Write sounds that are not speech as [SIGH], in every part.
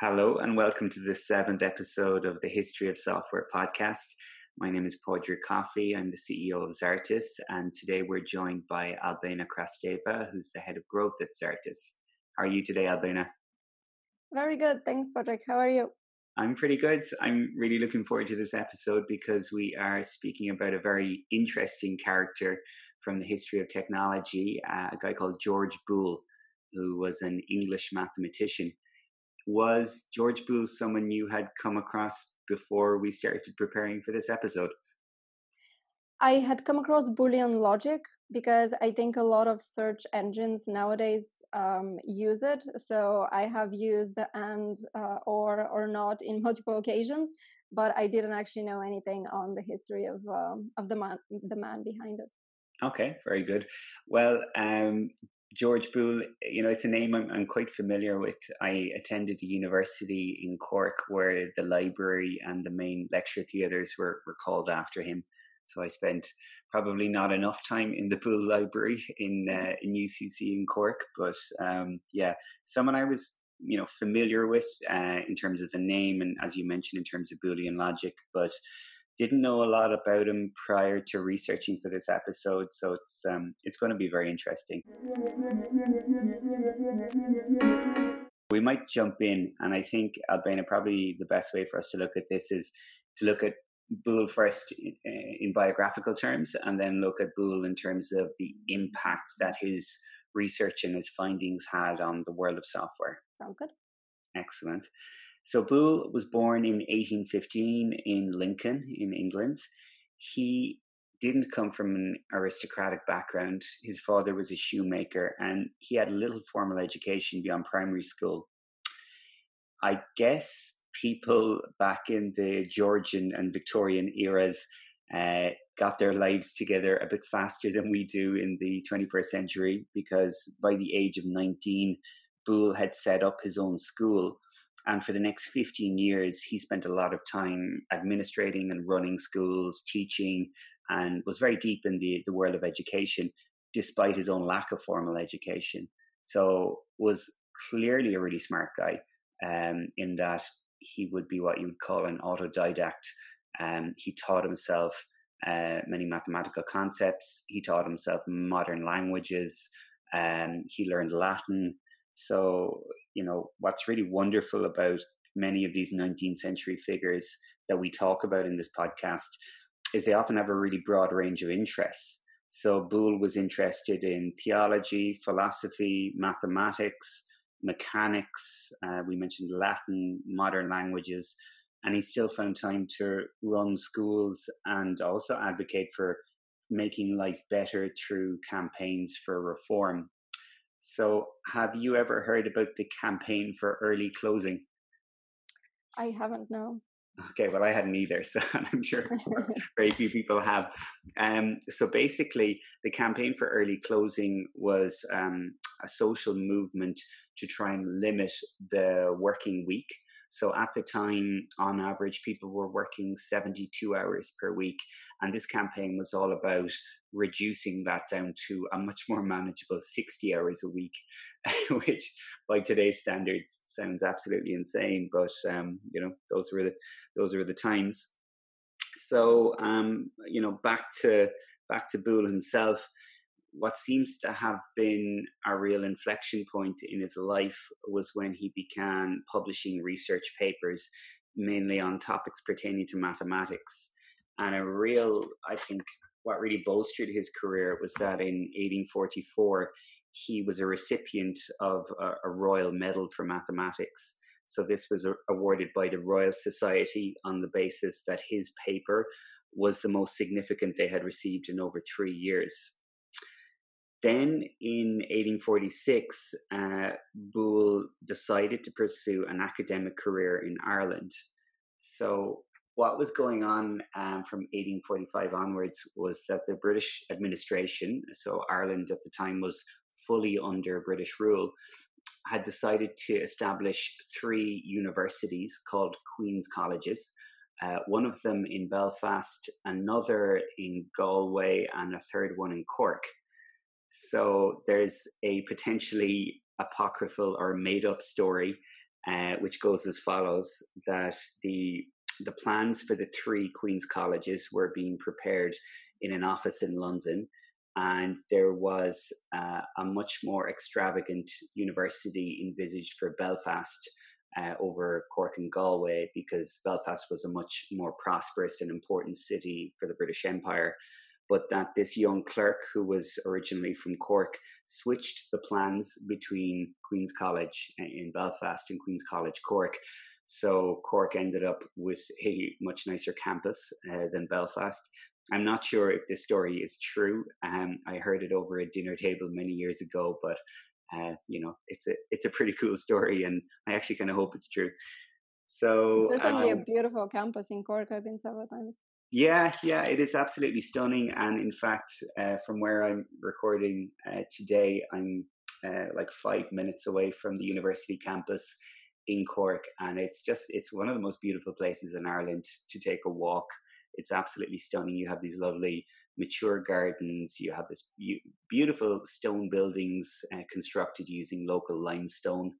Hello, and welcome to the seventh episode of the History of Software podcast. My name is Padraig Coffey. I'm the CEO of Zartis, and today we're joined by Albena Krasteva, who's the head of growth at Zartis. How are you today, Albena? Very good. Thanks, Patrick. How are you? I'm pretty good. I'm really looking forward to this episode because we are speaking about a very interesting character from the history of technology, uh, a guy called George Boole, who was an English mathematician. Was George Boole someone you had come across before we started preparing for this episode? I had come across Boolean logic because I think a lot of search engines nowadays um, use it. So I have used the and, uh, or, or not in [LAUGHS] multiple occasions, but I didn't actually know anything on the history of um, of the man the man behind it. Okay, very good. Well, um, George Boole, you know, it's a name I'm, I'm, quite familiar with. I attended a university in Cork where the library and the main lecture theatres were, were called after him. So I spent probably not enough time in the Boole Library in uh, in UCC in Cork, but um, yeah, someone I was you know familiar with uh, in terms of the name and as you mentioned in terms of Boolean logic, but didn't know a lot about him prior to researching for this episode, so it's um, it's going to be very interesting. We might jump in, and I think Albena probably the best way for us to look at this is to look at Boole first in, in biographical terms, and then look at Boole in terms of the impact that his research and his findings had on the world of software. Sounds good. Excellent. So Boole was born in 1815 in Lincoln, in England. He didn't come from an aristocratic background. His father was a shoemaker and he had little formal education beyond primary school. I guess people back in the Georgian and Victorian eras uh, got their lives together a bit faster than we do in the 21st century because by the age of 19, Boole had set up his own school and for the next 15 years, he spent a lot of time administrating and running schools, teaching, and was very deep in the, the world of education, despite his own lack of formal education. So was clearly a really smart guy um, in that he would be what you would call an autodidact. Um, he taught himself uh, many mathematical concepts. He taught himself modern languages. Um, he learned Latin. So you know, what's really wonderful about many of these 19th century figures that we talk about in this podcast is they often have a really broad range of interests. So Boole was interested in theology, philosophy, mathematics, mechanics. Uh, we mentioned Latin, modern languages, and he still found time to run schools and also advocate for making life better through campaigns for reform. So, have you ever heard about the campaign for early closing? I haven't, no. Okay, well, I hadn't either, [LAUGHS] so I'm sure [LAUGHS] very few people have. Um, so basically, the campaign for early closing was um, a social movement to try and limit the working week. So at the time, on average, people were working 72 hours per week. And this campaign was all about reducing that down to a much more manageable 60 hours a week, [LAUGHS] which by today's standards sounds absolutely insane. But, um, you know, those were the, those were the times. So, um, you know, back to, back to Boole himself, what seems to have been a real inflection point in his life was when he began publishing research papers, mainly on topics pertaining to mathematics. And a real, I think, what really bolstered his career was that in 1844, he was a recipient of a, a Royal Medal for Mathematics. So this was a, awarded by the Royal Society on the basis that his paper was the most significant they had received in over three years. Then in 1846, uh, Boole decided to pursue an academic career in Ireland. So, what was going on um, from 1845 onwards was that the British administration, so Ireland at the time was fully under British rule, had decided to establish three universities called Queen's Colleges. Uh, one of them in Belfast, another in Galway, and a third one in Cork. So there's a potentially apocryphal or made up story, uh, which goes as follows: that the the plans for the three Queen's colleges were being prepared in an office in London, and there was uh, a much more extravagant university envisaged for Belfast uh, over Cork and Galway because Belfast was a much more prosperous and important city for the British Empire. But that this young clerk, who was originally from Cork, switched the plans between Queen's College in Belfast and Queen's College Cork. So Cork ended up with a much nicer campus uh, than Belfast. I'm not sure if this story is true. Um, I heard it over a dinner table many years ago, but uh, you know, it's a it's a pretty [LAUGHS] cool story, and I actually kind of hope it's true. So certainly um, a beautiful campus in Cork. I've been several times. Yeah, yeah, it is absolutely stunning, and in fact, uh, from where I'm recording uh, today, I'm uh, like five minutes away from the university campus in Cork, and it's just it's one of the most beautiful places in Ireland to take a walk. It's absolutely stunning. You have these lovely mature gardens. You have this beautiful stone buildings uh, constructed using local limestone.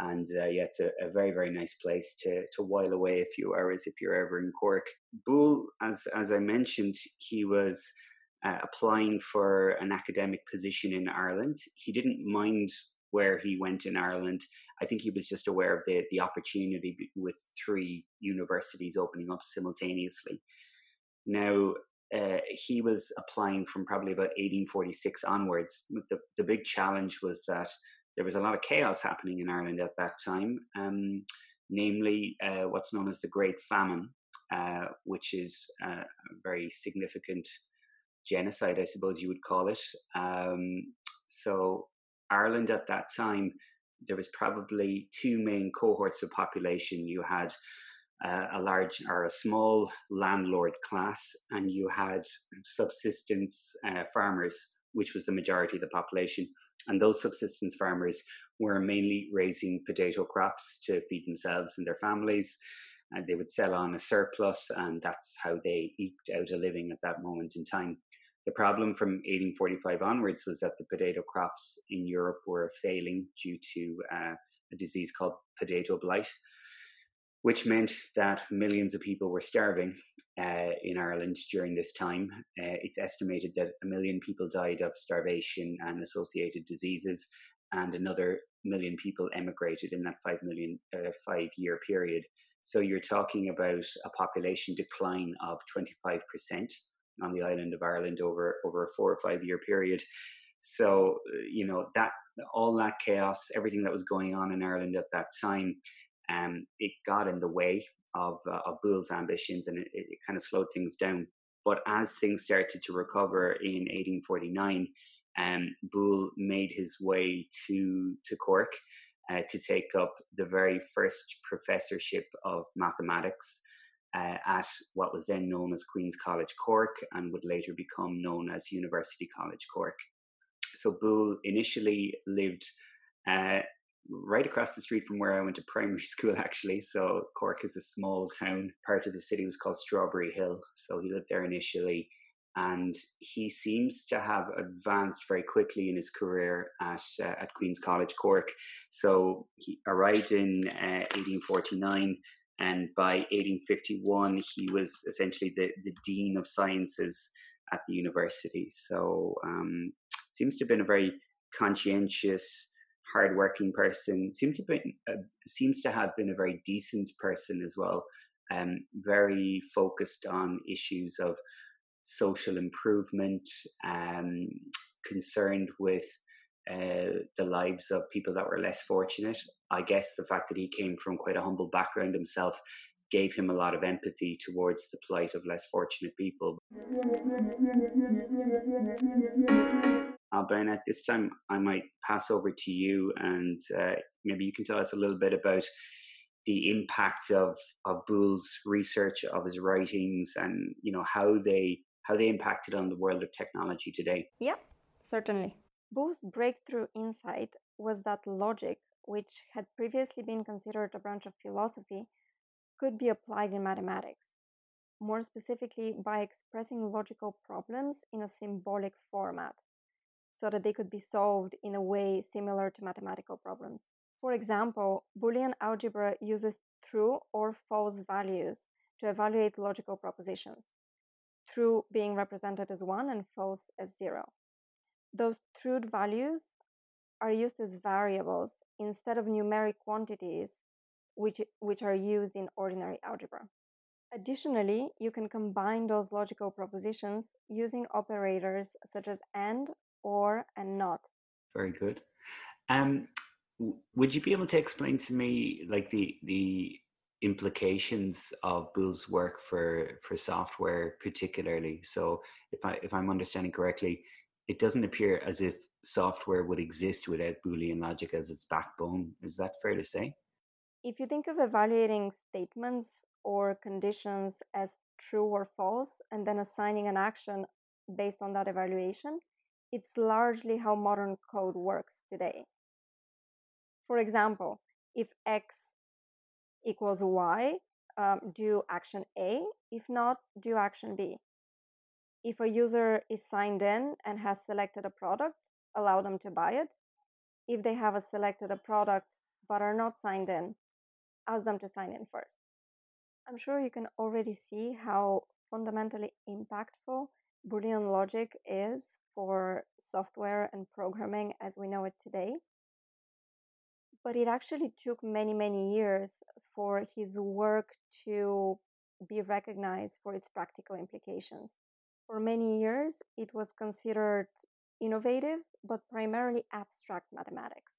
And uh, yeah, it's a, a, very, very nice place to, to while away a few hours if you're ever in Cork. Boole, as, as I mentioned, he was uh, applying for an academic position in Ireland. He didn't mind where he went in Ireland. I think he was just aware of the, the opportunity with three universities opening up simultaneously. Now, uh, he was applying from probably about 1846 onwards. The, the big challenge was that there was a lot of chaos happening in Ireland at that time, um, namely uh, what's known as the Great Famine, uh, which is a very significant genocide, I suppose you would call it. Um, so, Ireland at that time, there was probably two main cohorts of population. You had uh, a large or a small landlord class, and you had subsistence uh, farmers, which was the majority of the population. And those subsistence farmers were mainly raising potato crops to feed themselves and their families. And they would sell on a surplus, and that's how they eked out a living at that moment in time. The problem from 1845 onwards was that the potato crops in Europe were failing due to uh, a disease called potato blight which meant that millions of people were starving uh, in Ireland during this time. Uh, it's estimated that a million people died of starvation and associated diseases, and another million people emigrated in that five million uh, five year period. So you're talking about a population decline of 25% on the island of Ireland over over a four or five year period. So you know that all that chaos, everything that was going on in Ireland at that time, um, it got in the way of, uh, of Boole's ambitions and it, it kind of slowed things down. But as things started to recover in 1849, um, Booll made his way to, to Cork uh, to take up the very first professorship of mathematics uh, at what was then known as Queen's College Cork and would later become known as University College Cork. So Boole initially lived uh, right across the street from where I went to primary [LAUGHS] school, actually. So Cork is a small town. Part of the city was called Strawberry Hill. So he lived there initially. And he seems to have advanced very quickly in his career at, uh, at Queen's College Cork. So he arrived in uh, 1849, and by 1851, he was essentially the, the Dean of Sciences at the university. So um, seems to have been a very conscientious, hardworking person. Seems to be uh, seems to have been a very decent person as well. Um, very focused on issues of social improvement, um, concerned with uh, the lives of people that were less fortunate. I guess the fact that he came from quite a humble background himself gave him a lot of empathy towards the plight of less fortunate people. Uh, Bernard, this time I might pass over to you and uh, maybe you can tell us a little bit about the impact of, of Boole's research, of his writings, and you know how they how they impacted on the world of technology today. Yeah, certainly. Boole's breakthrough insight was that logic, which had previously been considered a branch of philosophy, could be applied in mathematics. More specifically, by expressing logical problems in a symbolic format so that they could be solved in a way similar to mathematical problems. For example, Boolean algebra uses true or false values to evaluate logical propositions, true being represented as 1 and false as 0. Those truth values are used as variables instead of numeric quantities, which, which are used in ordinary algebra. Additionally, you can combine those logical propositions using operators such as AND, OR, and NOT. Very good. Um, would you be able to explain to me like the the implications of Boole's work for for software particularly? So if I if I'm understanding correctly, it doesn't appear as if software would exist without Boolean logic as its backbone. Is that fair to say? If you think of evaluating statements or conditions as true or false and then assigning an action based on that evaluation, it's largely how modern code works today. For example, if x equals y, um, do action A. If not, do action B. If a user is signed in and has selected a product, allow them to buy it. If they have selected a product but are not signed in, ask them to sign in first. I'm sure you can already see how fundamentally impactful Boolean logic is for software and programming as we know it today. But it actually took many, many years for his work to be recognized for its practical implications. For many years, it was considered innovative but primarily abstract mathematics.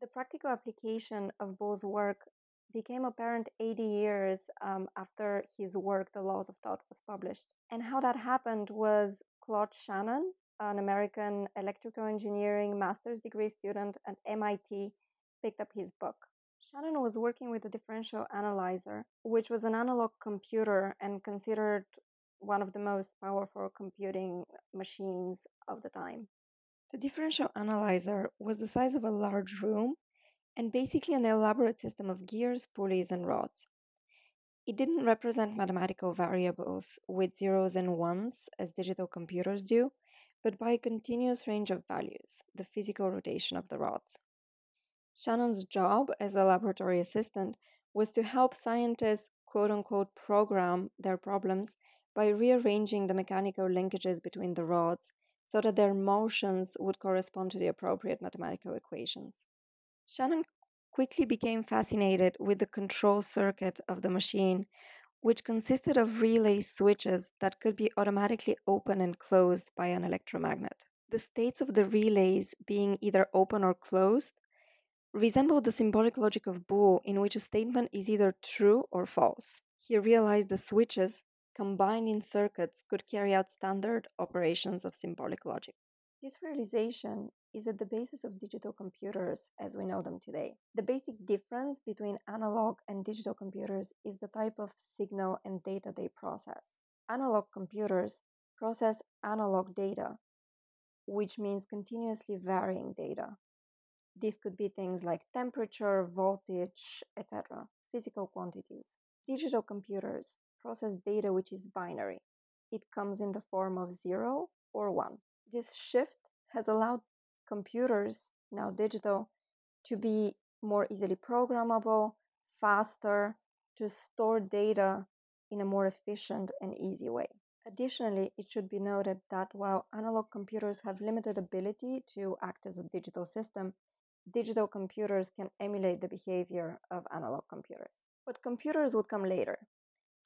The practical application of Boole's work became apparent 80 years um, after his work, The Laws of Thought, was published. And how that happened was Claude Shannon, an American electrical engineering master's degree student at MIT, picked up his book. Shannon was working with a differential analyzer, which was an analog computer and considered one of the most powerful computing machines of the time. The differential analyzer was the size of a large room and basically an elaborate system of gears, pulleys, and rods. It didn't represent mathematical variables with zeros and ones as digital computers do, but by a continuous range of values, the physical rotation of the rods. Shannon's job as a laboratory assistant was to help scientists quote unquote program their problems by rearranging the mechanical linkages between the rods so that their motions would correspond to the appropriate mathematical equations. Shannon quickly became fascinated with the control circuit of the machine, which consisted of relay switches that could be automatically opened and closed by an electromagnet. The states of the relays being either open or closed resembled the symbolic logic of Boole, in which a statement is either true or false. He realized the switches combined in circuits could carry out standard operations of symbolic logic. This realization is at the basis of digital computers as we know them today. The basic difference between analog and digital computers is the type of signal and data they process. Analog computers process analog data, which means continuously varying data. This could be things like temperature, voltage, etc., physical quantities. Digital computers process data which is binary. It comes in the form of 0 or 1. This shift has allowed computers, now digital, to be more easily programmable, faster, to store data in a more efficient and easy way. Additionally, it should be noted that while analog computers have limited ability to act as a digital system, digital computers can emulate the behavior of analog computers. But computers would come later.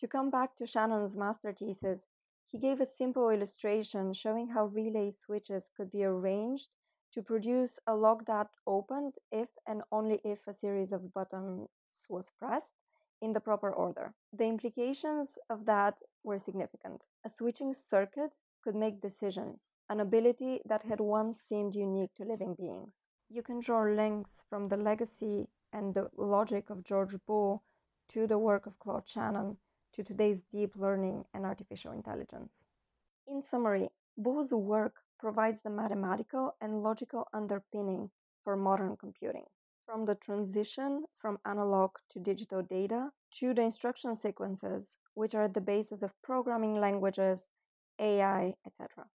To come back to Shannon's master thesis, he gave a simple illustration showing how relay switches could be arranged to produce a lock that opened if and only if a series of buttons was pressed in the proper order. The implications of that were significant. A switching circuit could make decisions, an ability that had once seemed unique to living beings. You can draw links from the legacy and the logic of George Boole to the work of Claude Shannon to today's deep learning and artificial intelligence. In summary, Boole's work provides the mathematical and logical underpinning for modern computing. From the transition from analog to digital data to the instruction sequences, which are the basis of programming languages, AI, etc.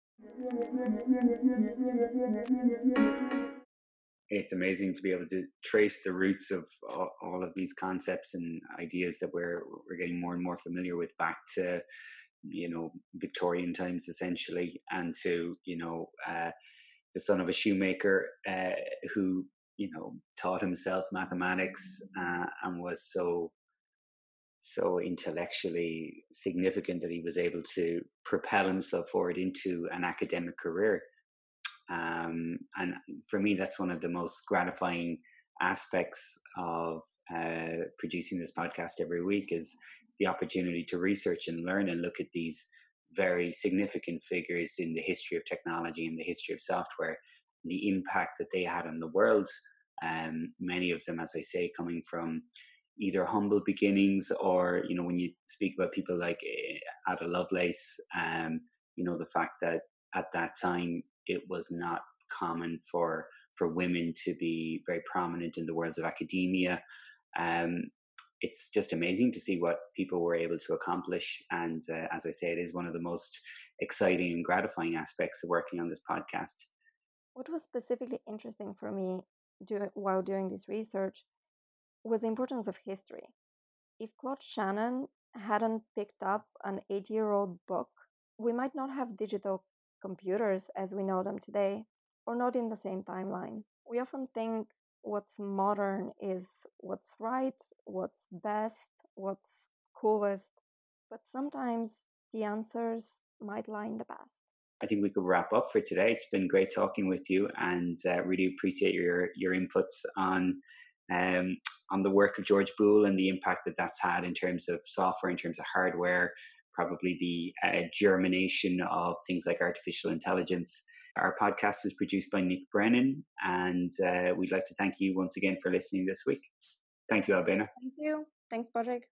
It's amazing to be able to trace the roots of all, all of these concepts and ideas that we're we're getting more and more familiar with back to you know Victorian times essentially, and to you know uh, the son of a shoemaker uh, who you know taught himself mathematics uh, and was so so intellectually significant that he was able to propel himself forward into an academic career. Um, and for me, that's one of the most gratifying aspects of uh, producing this podcast every week is the opportunity to research and learn and look at these very significant figures in the history of technology and the history of software, the impact that they had on the world. Um, many of them, as I say, coming from either humble beginnings or you know when you speak about people like eh, Ada Lovelace, um, you know the fact that at that time it was not common for for women to be very prominent in the worlds of academia. Um, it's just amazing to see what people were able to accomplish. And uh, as I say, it is one of the most exciting and gratifying aspects of working on this podcast. What was specifically interesting for me do, while doing this research was the importance of history. If Claude Shannon hadn't picked up an eight year old book, we might not have digital computers as we know them today, or not in the same timeline. We often think what's modern is what's right, what's best, what's coolest, but sometimes the answers might lie in the past. I think we could wrap up for today. It's been great talking with you, and uh, really appreciate your your inputs on um, on the work of George Boole and the impact that that's had in terms of software, in terms of hardware, probably the uh, germination of things like artificial intelligence. Our podcast is produced by Nick Brennan, and uh, we'd like to thank you once again for listening this week. Thank you, Albena. Thank you. Thanks, Patrick.